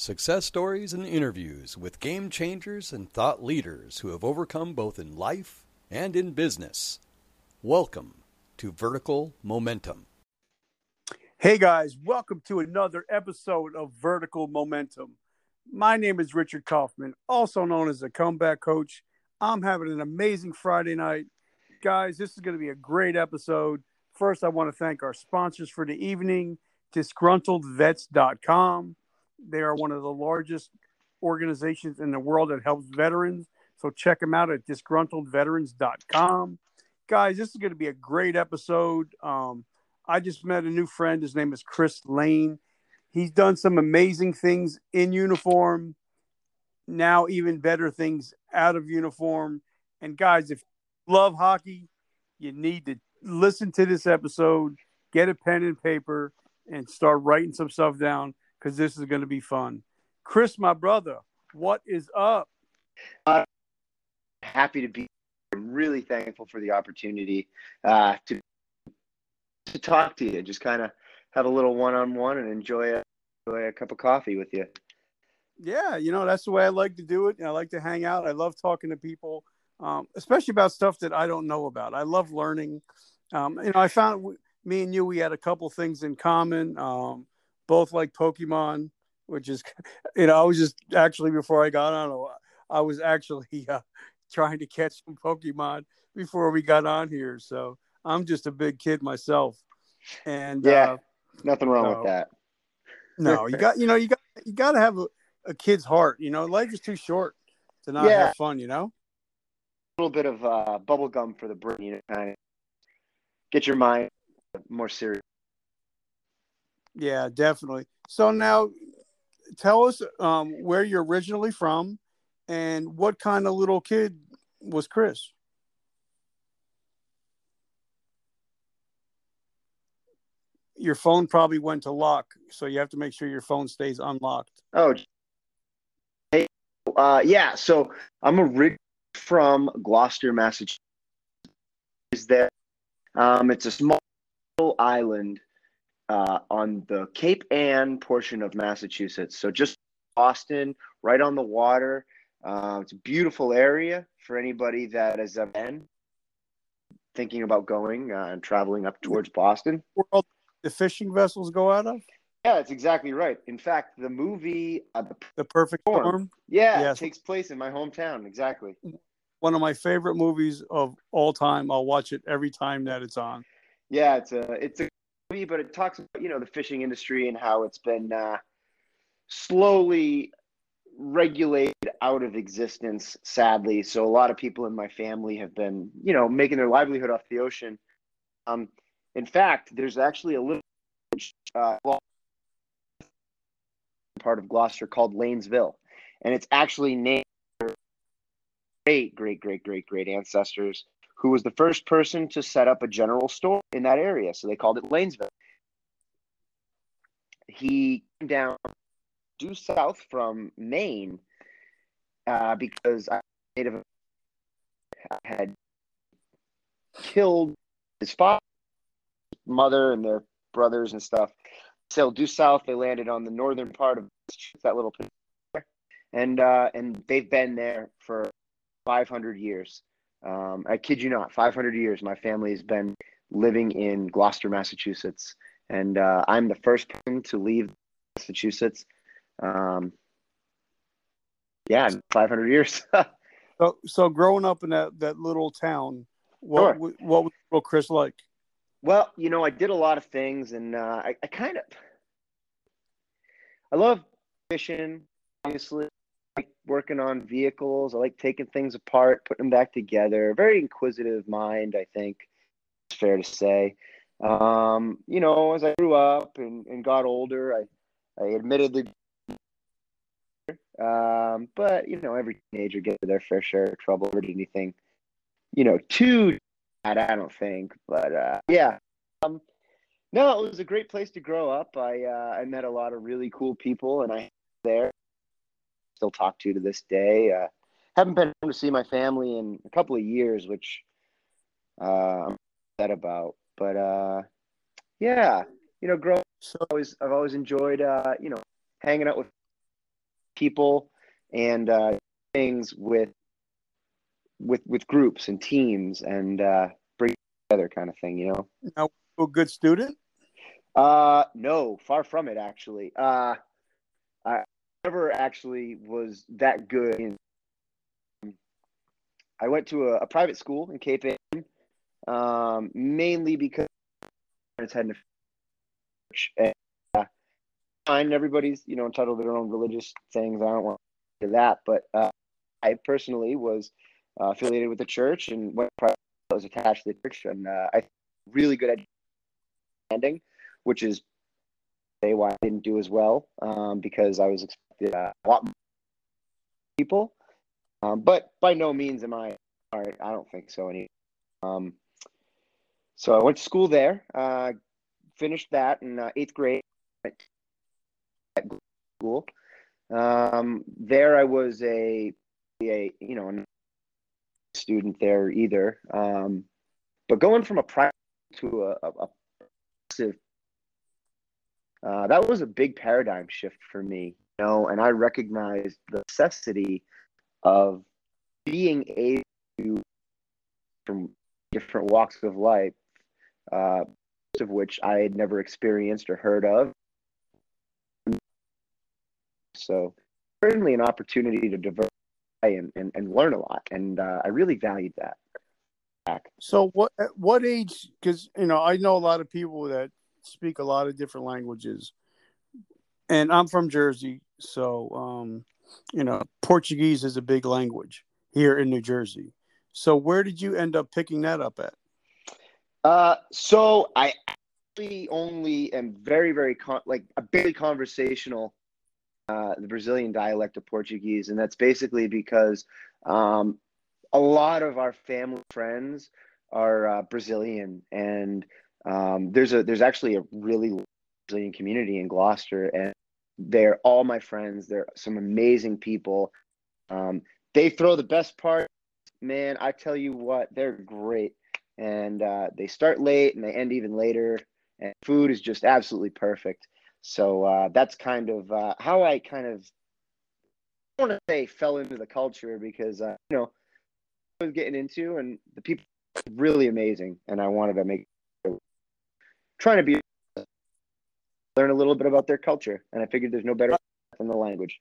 Success stories and interviews with game changers and thought leaders who have overcome both in life and in business. Welcome to Vertical Momentum. Hey guys, welcome to another episode of Vertical Momentum. My name is Richard Kaufman, also known as the Comeback Coach. I'm having an amazing Friday night. Guys, this is going to be a great episode. First, I want to thank our sponsors for the evening, disgruntledvets.com. They are one of the largest organizations in the world that helps veterans. So check them out at disgruntledveterans.com. Guys, this is going to be a great episode. Um, I just met a new friend. His name is Chris Lane. He's done some amazing things in uniform, now even better things out of uniform. And guys, if you love hockey, you need to listen to this episode, get a pen and paper, and start writing some stuff down because this is going to be fun. Chris, my brother, what is up? Uh, happy to be I'm really thankful for the opportunity uh, to to talk to you. Just kind of have a little one on one and enjoy a, enjoy a cup of coffee with you. Yeah, you know that's the way I like to do it. I like to hang out. I love talking to people, um, especially about stuff that I don't know about. I love learning. Um, you know, I found me and you we had a couple things in common. Um, both like Pokemon, which is, you know, I was just actually before I got on, I was actually uh, trying to catch some Pokemon before we got on here. So I'm just a big kid myself, and yeah, uh, nothing wrong with that. no, you got, you know, you got, you got to have a, a, kid's heart. You know, life is too short to not yeah. have fun. You know, a little bit of uh, bubble gum for the brain. You know, kind of get your mind more serious. Yeah, definitely. So now, tell us um, where you're originally from, and what kind of little kid was Chris? Your phone probably went to lock, so you have to make sure your phone stays unlocked. Oh, hey, uh, yeah. So I'm originally from Gloucester, Massachusetts. Is there? Um, it's a small island uh, on the Cape Ann portion of Massachusetts. So just Boston, right on the water. Uh, it's a beautiful area for anybody that is been thinking about going uh, and traveling up towards Boston. World the fishing vessels go out of? Yeah, that's exactly right. In fact, the movie uh, the, the, Perfect Storm, Storm yeah, yes. takes place in my hometown. Exactly. One of my favorite movies of all time. I'll watch it every time that it's on. Yeah, it's a it's a but it talks about you know the fishing industry and how it's been uh, slowly regulated out of existence sadly. So a lot of people in my family have been you know making their livelihood off the ocean. Um, in fact there's actually a little uh, part of gloucester called lanesville and it's actually named great great great great great ancestors who was the first person to set up a general store in that area. So they called it Lanesville. He came down due south from Maine uh, because I native had killed his father, mother, and their brothers and stuff. So due south, they landed on the northern part of that little peninsula, and uh, and they've been there for 500 years. Um, I kid you not, 500 years. My family has been living in Gloucester, Massachusetts, and uh, I'm the first person to leave Massachusetts. Um, yeah, 500 years. so, so growing up in that that little town, what sure. what was little Chris like? Well, you know, I did a lot of things, and uh, I, I kind of I love fishing, obviously working on vehicles. I like taking things apart, putting them back together. Very inquisitive mind, I think. It's fair to say. Um, you know, as I grew up and, and got older, I, I admittedly, um, but you know, every teenager gets their fair share of trouble or anything, you know, too bad, I don't think. But uh, yeah, um, no, it was a great place to grow up. I uh, I met a lot of really cool people, and I there still talk to to this day. Uh, haven't been home to see my family in a couple of years, which uh, I'm sad about. But uh, yeah, you know, growing so always I've always enjoyed uh, you know hanging out with people and uh, things with with with groups and teams and uh, bring together kind of thing. You know. Now, a good student? Uh, no, far from it. Actually, uh, I never actually was that good. In, I went to a, a private school in Cape Ann, um, mainly because parents had an uh, fine, everybody's you know entitled to their own religious things. I don't want to do that, but uh, I personally was uh, affiliated with the church and went private. Was attached to the church, and uh, I really good at understanding, which is why I didn't do as well um, because I was expected uh, a lot more people. Um, but by no means am I. All right, I don't think so anymore. Um, so I went to school there, uh, finished that in uh, eighth grade at school. Um, there I was a, a you know a student there either. Um, but going from a private to a, a, a uh, that was a big paradigm shift for me. You know, and I recognized the necessity of being able to from different walks of life, uh, of which I had never experienced or heard of. So certainly an opportunity to diversify and, and, and learn a lot. And uh, I really valued that. So what what age? Because you know I know a lot of people that speak a lot of different languages, and I'm from Jersey, so um, you know Portuguese is a big language here in New Jersey. So where did you end up picking that up at? Uh, so I actually only am very very con- like a barely conversational uh, the Brazilian dialect of Portuguese, and that's basically because um, a lot of our family friends are uh, Brazilian, and um, there's a there's actually a really Brazilian community in Gloucester, and they're all my friends. They're some amazing people. Um, they throw the best part, man. I tell you what, they're great, and uh, they start late and they end even later, and food is just absolutely perfect. So uh, that's kind of uh, how I kind of I want to say fell into the culture because uh, you know I was getting into, and the people really amazing, and I wanted to make trying to be learn a little bit about their culture, and I figured there's no better than the language.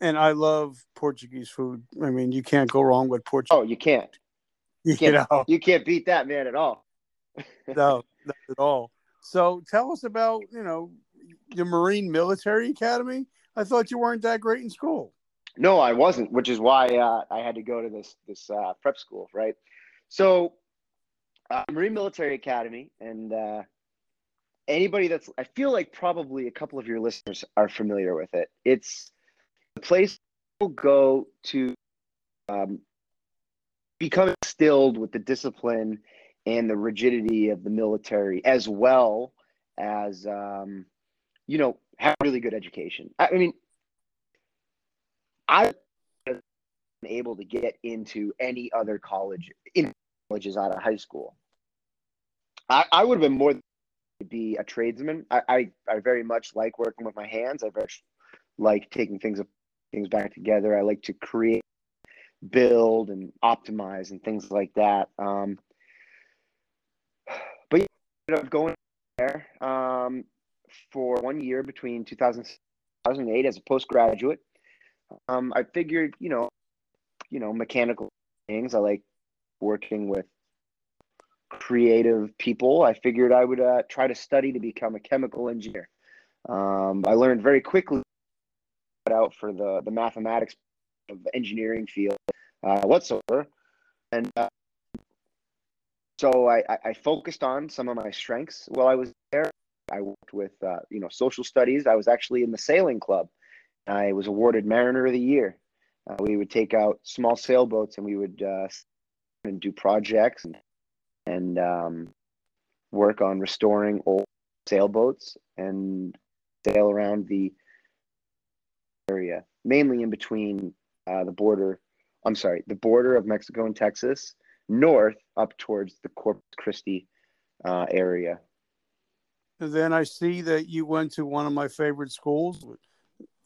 And I love Portuguese food. I mean, you can't go wrong with Portuguese. Oh, you can't. You, you can't. know, You can't beat that man at all. no, not at all. So tell us about you know the Marine Military Academy. I thought you weren't that great in school. No, I wasn't, which is why uh, I had to go to this this uh, prep school, right? So, uh, Marine Military Academy, and uh, anybody that's I feel like probably a couple of your listeners are familiar with it. It's the place people go to um, become instilled with the discipline and the rigidity of the military, as well as um, you know have really good education. I, I mean, I been able to get into any other college in colleges out of high school. I, I would have been more be a tradesman. I, I, I very much like working with my hands. I very like taking things things back together. I like to create, build, and optimize and things like that. Um, but you ended up going there um, for one year between 2000, 2008 as a postgraduate um, I figured, you know, you know, mechanical things. I like working with creative people. I figured I would uh, try to study to become a chemical engineer. Um, I learned very quickly out for the the mathematics of the engineering field uh, whatsoever, and uh, so I, I focused on some of my strengths while I was there. I worked with uh, you know social studies. I was actually in the sailing club I was awarded Mariner of the Year. Uh, we would take out small sailboats and we would uh, and do projects and, and um, work on restoring old sailboats and sail around the area, mainly in between uh, the border. I'm sorry, the border of Mexico and Texas, north up towards the Corpus Christi uh, area. And then I see that you went to one of my favorite schools,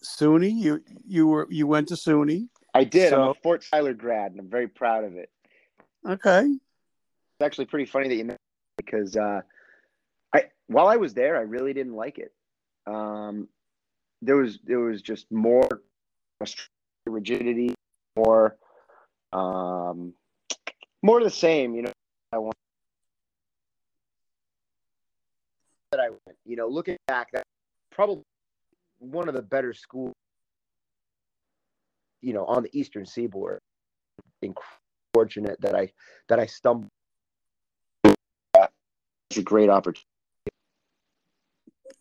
SUNY. You you were you went to SUNY. I did. I'm a Fort Schuyler grad, and I'm very proud of it. Okay. It's actually pretty funny that you mentioned because uh, I while I was there, I really didn't like it. Um, there was there was just more rigidity, more um, more of the same. You know, I want that I went. You know, looking back, that probably one of the better schools. You know, on the Eastern Seaboard. Inc- Fortunate that I that I stumbled. A great opportunity.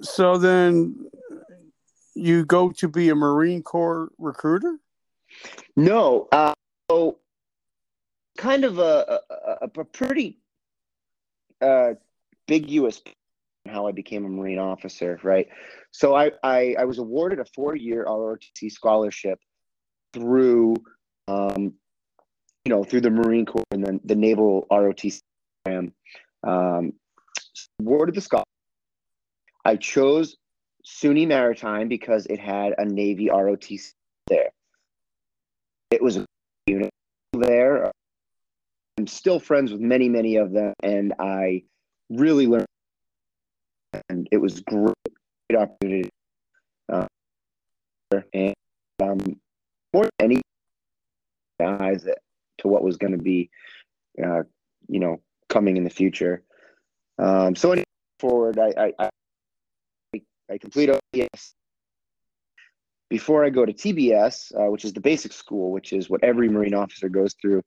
So then you go to be a Marine Corps recruiter? No, uh, so kind of a a, a, pretty uh, big U.S. how I became a Marine officer, right? So I I, I was awarded a four year ROTC scholarship through um, you know through the Marine Corps and then the Naval ROTC program. Um, awarded the scholarship. I chose SUNY Maritime because it had a Navy ROTC there. It was a unit there. I'm still friends with many, many of them, and I really learned. And it was great, great opportunity. Uh, and um, more than any eyes to what was going to be, uh, you know, coming in the future. Um, so anyway, forward, I I, I, I complete OCS before I go to TBS, uh, which is the basic school, which is what every Marine officer goes through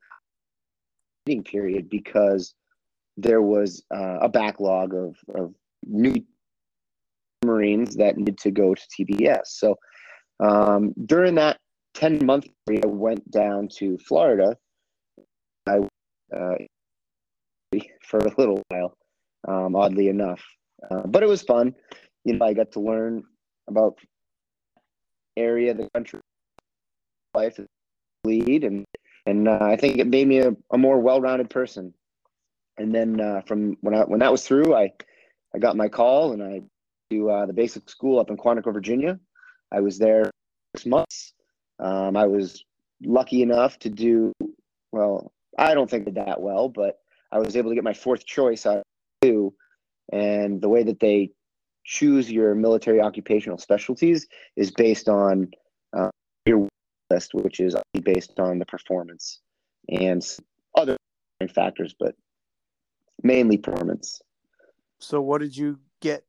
period because there was uh, a backlog of, of new Marines that needed to go to TBS. So um, during that 10 month period, I went down to Florida I, uh, for a little while, um, oddly enough. Uh, but it was fun. You know, I got to learn about area of the country life lead and and uh, I think it made me a, a more well-rounded person. And then uh, from when I when that was through, I I got my call and I do uh, the basic school up in Quantico, Virginia. I was there six months. Um, I was lucky enough to do well. I don't think that well, but I was able to get my fourth choice out two. And the way that they choose your military occupational specialties is based on uh, your list, which is based on the performance and other factors, but mainly performance. So what did you get?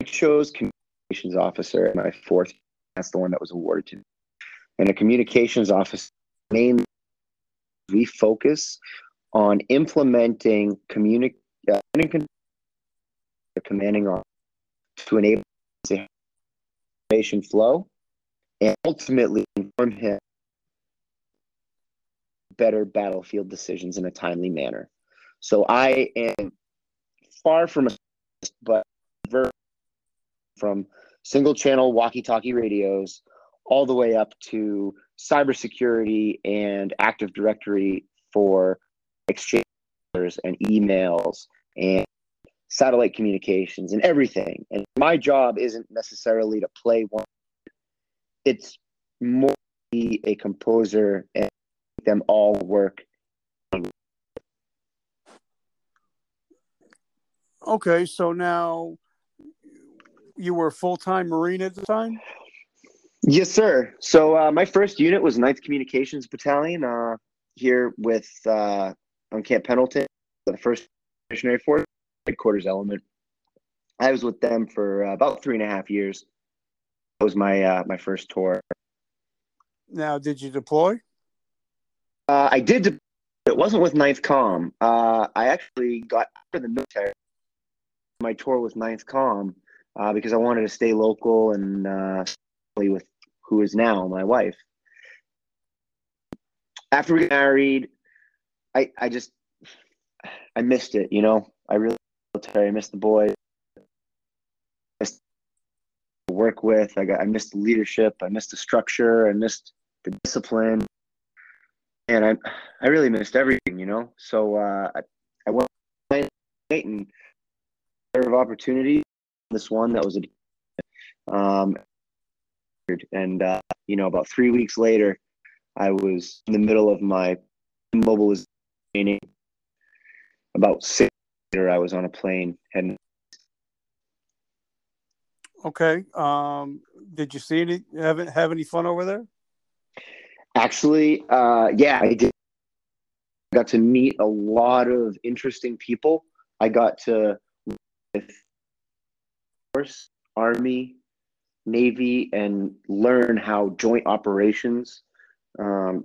I chose communications officer at my fourth. That's the one that was awarded to me. And a communications officer, mainly we focus on implementing communi- the commanding officer to enable the information flow and ultimately inform him better battlefield decisions in a timely manner. So I am far from a but from single channel walkie-talkie radios all the way up to cybersecurity and active directory for exchange and emails and satellite communications and everything. And my job isn't necessarily to play one. It's more be a composer and make them all work. Okay, so now you were full-time Marine at the time? Yes, sir. So uh, my first unit was 9th Communications Battalion uh, here with uh, on Camp Pendleton, the first missionary force headquarters element. I was with them for uh, about three and a half years. That was my uh, my first tour. Now, did you deploy? Uh, I did. De- it wasn't with Ninth Com. Uh, I actually got out of the military. My tour with Ninth Com uh, because I wanted to stay local and uh, with who is now my wife. After we got married, I I just I missed it. You know, I really military. I missed the boys. Missed work with. I got. I missed the leadership. I missed the structure. I missed the discipline. And I, I really missed everything. You know. So uh, I, I went and of opportunity. This one that was a, um, and uh, you know, about three weeks later, I was in the middle of my mobilization. About six later, I was on a plane heading. Okay. Um, did you see any have have any fun over there? Actually, uh, yeah, I did. got to meet a lot of interesting people. I got to with force, army, navy, and learn how joint operations um,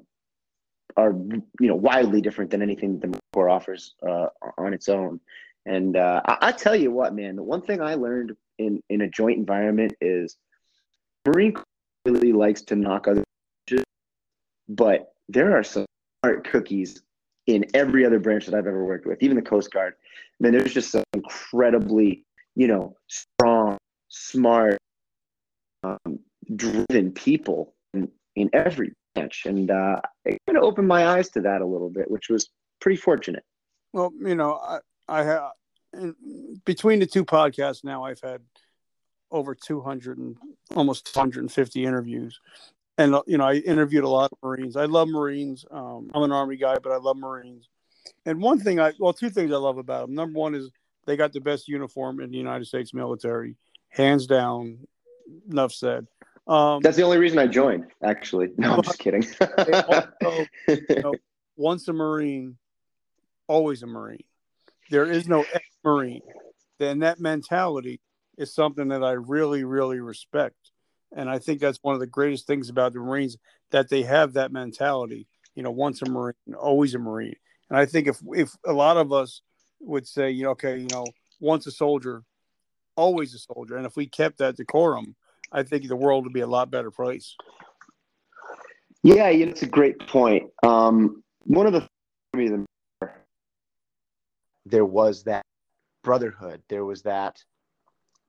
are you know wildly different than anything the Corps offers uh, on its own. And uh, I, I tell you what, man, the one thing I learned in in a joint environment is Marine Corps really likes to knock other, but there are some smart cookies in every other branch that I've ever worked with, even the Coast Guard. I mean, there's just some incredibly, you know, strong, smart, um, driven people in, in every branch, and uh, it kind of opened my eyes to that a little bit, which was pretty fortunate. Well, you know, I I have between the two podcasts now, I've had over 200 and almost 250 interviews. And, you know, I interviewed a lot of Marines. I love Marines. Um, I'm an Army guy, but I love Marines. And one thing I, well, two things I love about them. Number one is they got the best uniform in the United States military, hands down. Enough said. Um, That's the only reason I joined, actually. No, I'm just kidding. also, you know, once a Marine, always a Marine. There is no ex-Marine. And that mentality is something that I really, really respect. And I think that's one of the greatest things about the Marines that they have that mentality. You know, once a Marine, always a Marine. And I think if if a lot of us would say, you know, okay, you know, once a soldier, always a soldier, and if we kept that decorum, I think the world would be a lot better place. Yeah, it's a great point. Um, one of the there was that brotherhood. There was that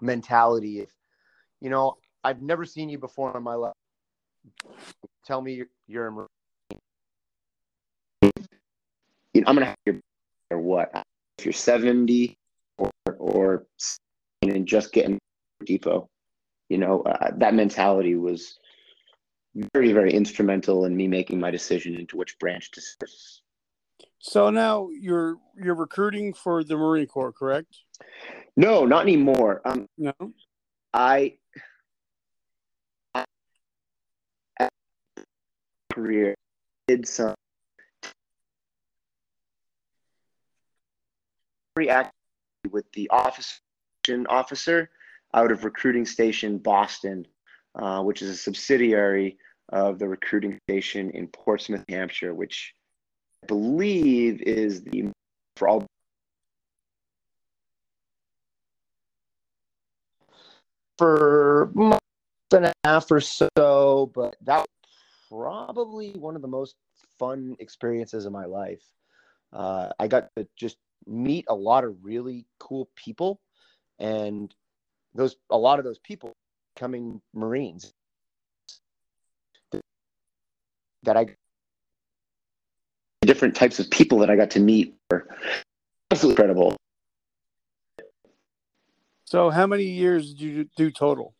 mentality of, you know, I've never seen you before in my life. Tell me you're, you're. You know, I'm gonna have your or what? If you're 70 or or and just getting depot, you know, uh, that mentality was very very instrumental in me making my decision into which branch to so now you're you're recruiting for the Marine Corps, correct? No, not anymore. Um, no, I, I career did some react with the office officer out of recruiting station Boston, uh, which is a subsidiary of the recruiting station in Portsmouth, Hampshire, which believe is the for all for month and a half or so, but that was probably one of the most fun experiences of my life. Uh, I got to just meet a lot of really cool people, and those a lot of those people coming Marines that I different types of people that I got to meet were absolutely incredible. So, how many years did you do total?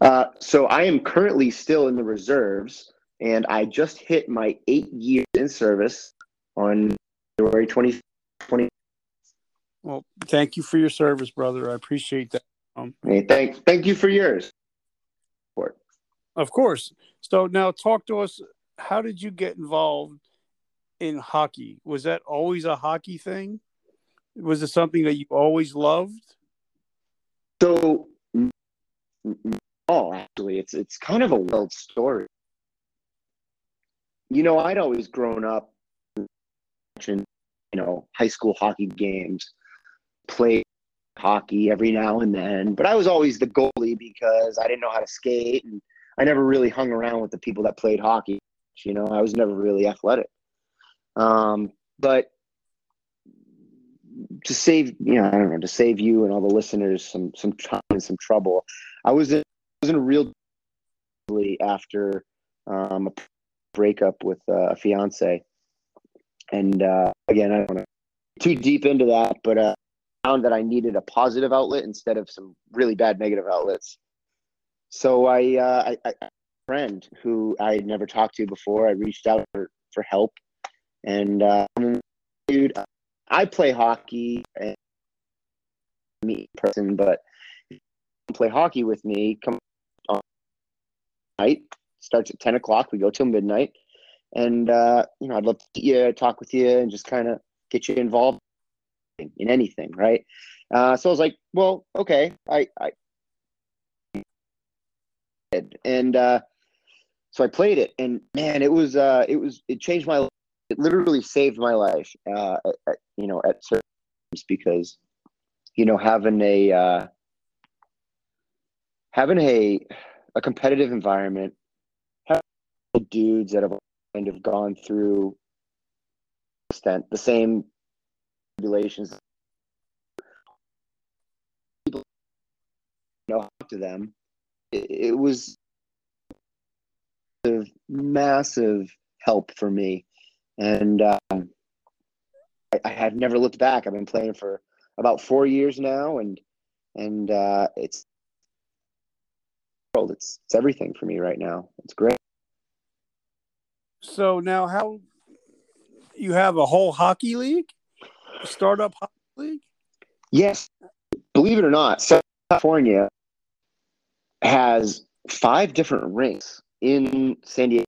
Uh, so, I am currently still in the reserves, and I just hit my eight years in service on February 2020. well, thank you for your service, brother. I appreciate that. Um, hey, thank, thank you for yours. Of course. So, now talk to us. How did you get involved in hockey? Was that always a hockey thing? Was it something that you always loved? So, oh, actually, it's it's kind of a wild story. You know, I'd always grown up watching, you know, high school hockey games, play hockey every now and then, but I was always the goalie because I didn't know how to skate and I never really hung around with the people that played hockey. You know, I was never really athletic. Um, but to save, you know, I don't know, to save you and all the listeners some some time and some trouble, I was in, I was in a real after um, a breakup with uh, a fiance, and uh, again, I don't want to too deep into that, but uh, found that I needed a positive outlet instead of some really bad negative outlets. so I, uh, I, I a friend who I had never talked to before. I reached out for, for help, and uh, dude, I play hockey and meet person, but play hockey with me. Come on night starts at ten o'clock. We go till midnight, and uh, you know I'd love to you, talk with you, and just kind of get you involved in, in anything, right? Uh, so I was like, well, okay, I, I and uh, so I played it, and man, it was uh, it was it changed my it literally saved my life. Uh, at, you know, at certain times because you know having a uh, having a a competitive environment, dudes that have kind of gone through extent the same tribulations people know to them it, it was massive help for me and um, I, I have never looked back. I've been playing for about four years now and and uh, it's it's it's everything for me right now. It's great. So now, how you have a whole hockey league, startup hockey league? Yes, believe it or not, Southern California has five different rinks in San Diego.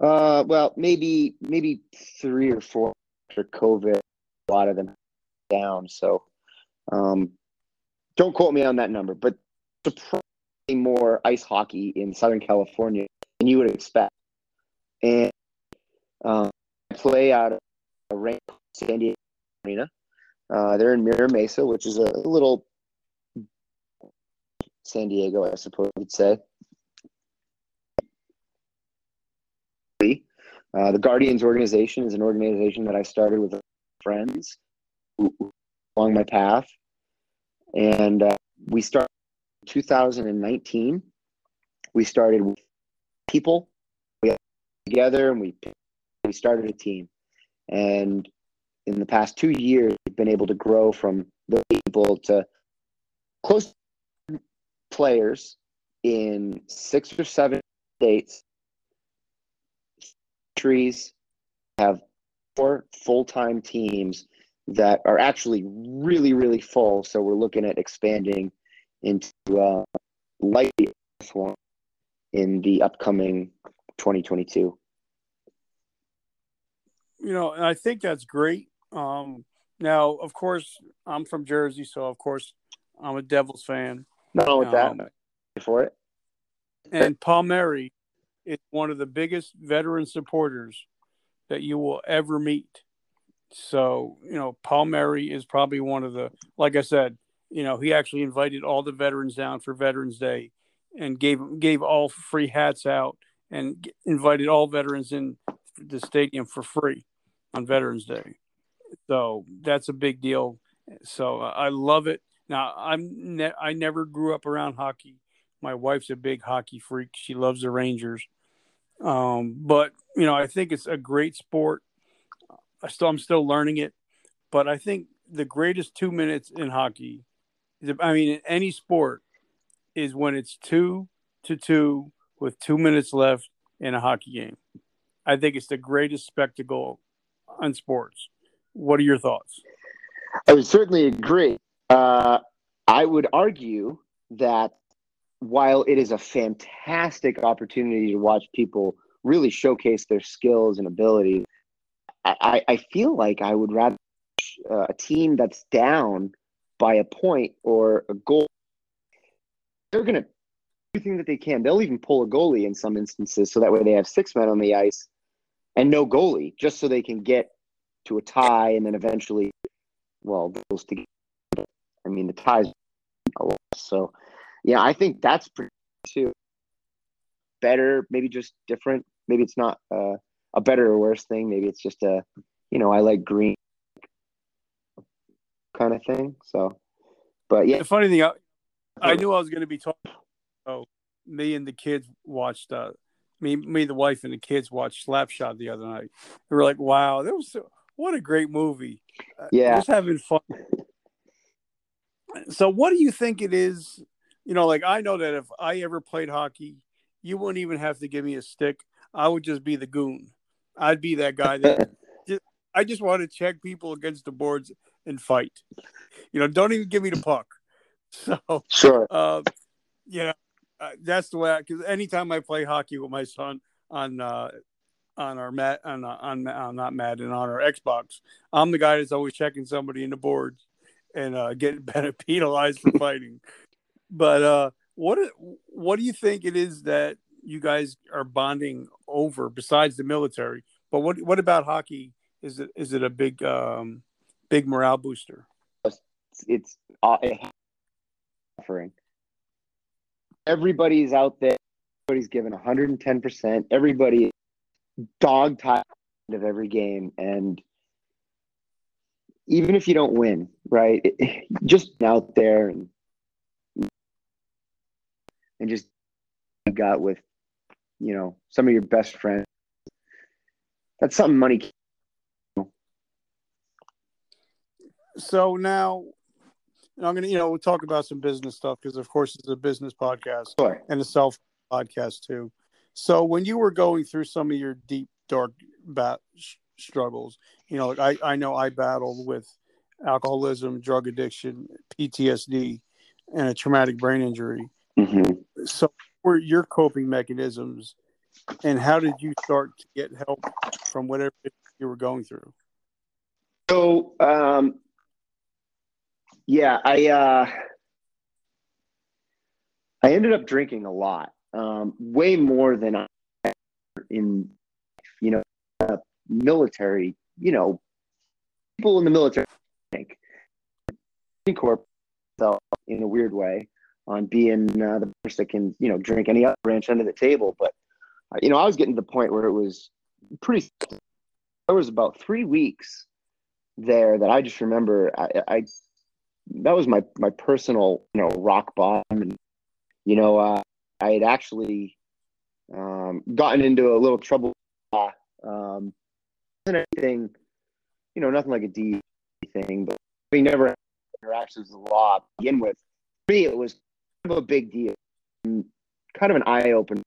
Uh, well, maybe maybe three or four after COVID. A lot of them down. So, um, don't quote me on that number, but surprisingly more ice hockey in Southern California than you would expect. And um, I play out of a rink San Diego Arena. Uh, they're in Mira Mesa, which is a little San Diego, I suppose you'd say. Uh, the Guardians organization is an organization that I started with friends along my path, and uh, we started in 2019. We started with people we together, and we we started a team. And in the past two years, we've been able to grow from the people to close players in six or seven states. Trees have four full-time teams that are actually really, really full. So we're looking at expanding into uh, light in the upcoming 2022. You know, and I think that's great. Um, now, of course, I'm from Jersey, so of course, I'm a Devils fan. Not only Um, that, for it. And Palmieri is one of the biggest veteran supporters that you will ever meet. So, you know, Palmieri is probably one of the, like I said, you know, he actually invited all the veterans down for Veterans Day and gave gave all free hats out and invited all veterans in the stadium for free on Veterans Day. So that's a big deal. So I love it. Now I'm ne- I never grew up around hockey. My wife's a big hockey freak. She loves the Rangers. Um, but you know, I think it's a great sport. I still I'm still learning it, but I think the greatest two minutes in hockey, I mean, in any sport, is when it's two to two with two minutes left in a hockey game. I think it's the greatest spectacle on sports. What are your thoughts? I would certainly agree. Uh, I would argue that while it is a fantastic opportunity to watch people really showcase their skills and abilities, I, I feel like I would rather uh, a team that's down by a point or a goal. They're going to everything that they can. They'll even pull a goalie in some instances, so that way they have six men on the ice and no goalie, just so they can get to a tie and then eventually, well, those to. I mean, the ties. So, yeah, I think that's pretty too better. Maybe just different. Maybe it's not uh, a better or worse thing. Maybe it's just a, you know, I like green kind of thing. So, but yeah, The funny thing, I, I knew I was going to be talking. So me and the kids watched. Uh, me, me, the wife and the kids watched Slapshot the other night. We were like, "Wow, that was so, what a great movie!" Uh, Yeah. just having fun. So, what do you think it is you know, like I know that if I ever played hockey, you wouldn't even have to give me a stick. I would just be the goon. I'd be that guy that just, I just want to check people against the boards and fight. You know, don't even give me the puck. So Sure. uh, you know, uh, that's the way. Because anytime I play hockey with my son on uh, on our mat on uh, on on not Madden on our Xbox, I'm the guy that's always checking somebody in the boards and uh, getting penalized for fighting. But uh, what what do you think it is that you guys are bonding over besides the military? But what what about hockey? Is it is it a big um, big morale booster? It's, it's uh, offering. Everybody's out there. Everybody's given 110%. Everybody dog tired of every game. And even if you don't win, right, it, just out there and and just got with, you know, some of your best friends. That's something money. So now I'm gonna, you know, we'll talk about some business stuff because, of course, it's a business podcast Sure. and a self podcast too. So when you were going through some of your deep, dark bat- struggles, you know, like I, I know I battled with alcoholism, drug addiction, PTSD, and a traumatic brain injury. Mm-hmm. So, were your coping mechanisms, and how did you start to get help from whatever you were going through? So, um, yeah, I uh, I ended up drinking a lot, um, way more than I in you know uh, military. You know, people in the military think Corp in a weird way on being uh, the person that can you know drink any other branch under the table, but uh, you know I was getting to the point where it was pretty. There was about three weeks there that I just remember I, I that was my my personal you know rock bottom and you know uh, I had actually um, gotten into a little trouble uh, um anything you know nothing like a D thing but we never interactions with the law to begin with for me it was of a big deal. Kind of an eye opener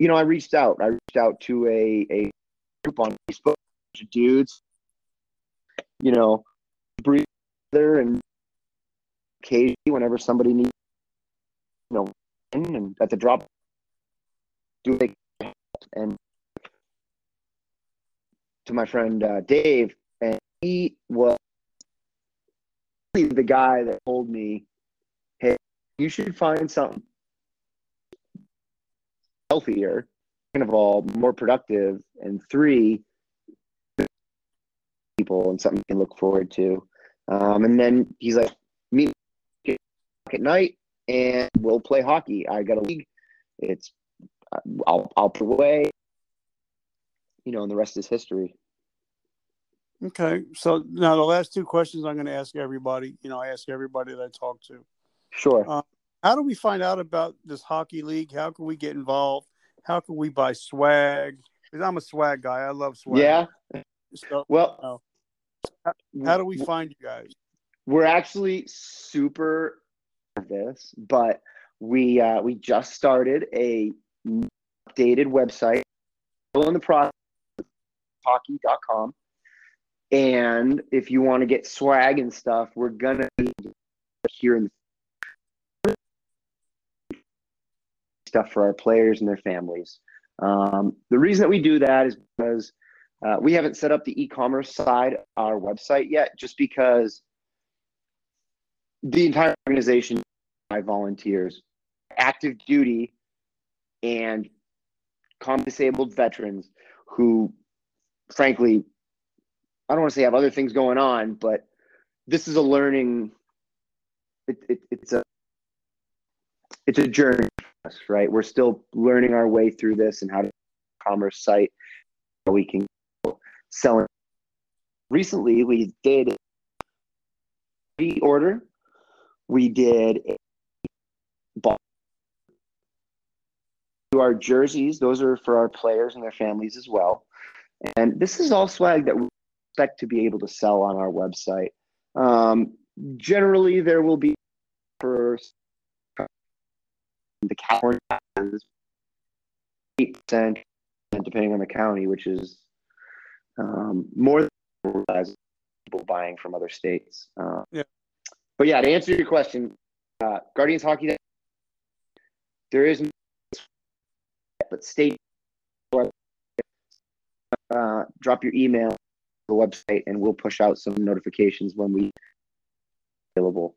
you know I reached out. I reached out to a a group on Facebook of dudes, you know, breather and occasionally whenever somebody needs, you know, and at the drop, do they and to my friend uh, Dave, and he was the guy that told me, "Hey, you should find something healthier, second of all, more productive, and three, people and something you can look forward to. Um, and then he's like, meet at night and we'll play hockey. I got a league. It's I'll I'll put away. You know, and the rest is history. Okay, so now the last two questions I'm going to ask everybody. You know, I ask everybody that I talk to. Sure. Uh, how do we find out about this hockey league? How can we get involved? How can we buy swag? Because I'm a swag guy. I love swag. yeah. So Well, how do we find you guys? we're actually super this, but we uh, we just started a updated website. Still in the process hockey.com. And if you want to get swag and stuff, we're gonna be here in stuff for our players and their families. Um, the reason that we do that is because uh, we haven't set up the e-commerce side of our website yet, just because the entire organization by volunteers, active duty, and com disabled veterans who, frankly, I don't want to say have other things going on, but this is a learning. It, it, it's a it's a journey us, right? We're still learning our way through this and how to commerce site we can sell. Recently, we did pre-order we did to our jerseys those are for our players and their families as well and this is all swag that we expect to be able to sell on our website um, generally there will be for the is eight percent, depending on the county, which is um, more than people buying from other states. Uh, Yeah. But yeah, to answer your question, uh, Guardians Hockey, there is, but state, uh, drop your email the website, and we'll push out some notifications when we available.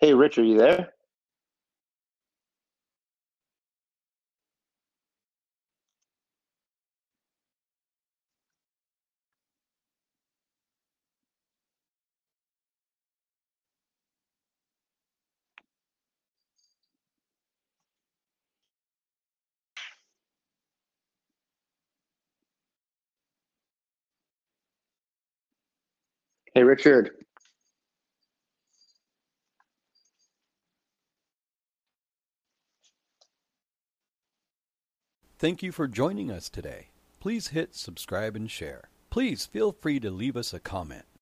Hey, Rich, are you there? Hey, Richard. Thank you for joining us today. Please hit subscribe and share. Please feel free to leave us a comment.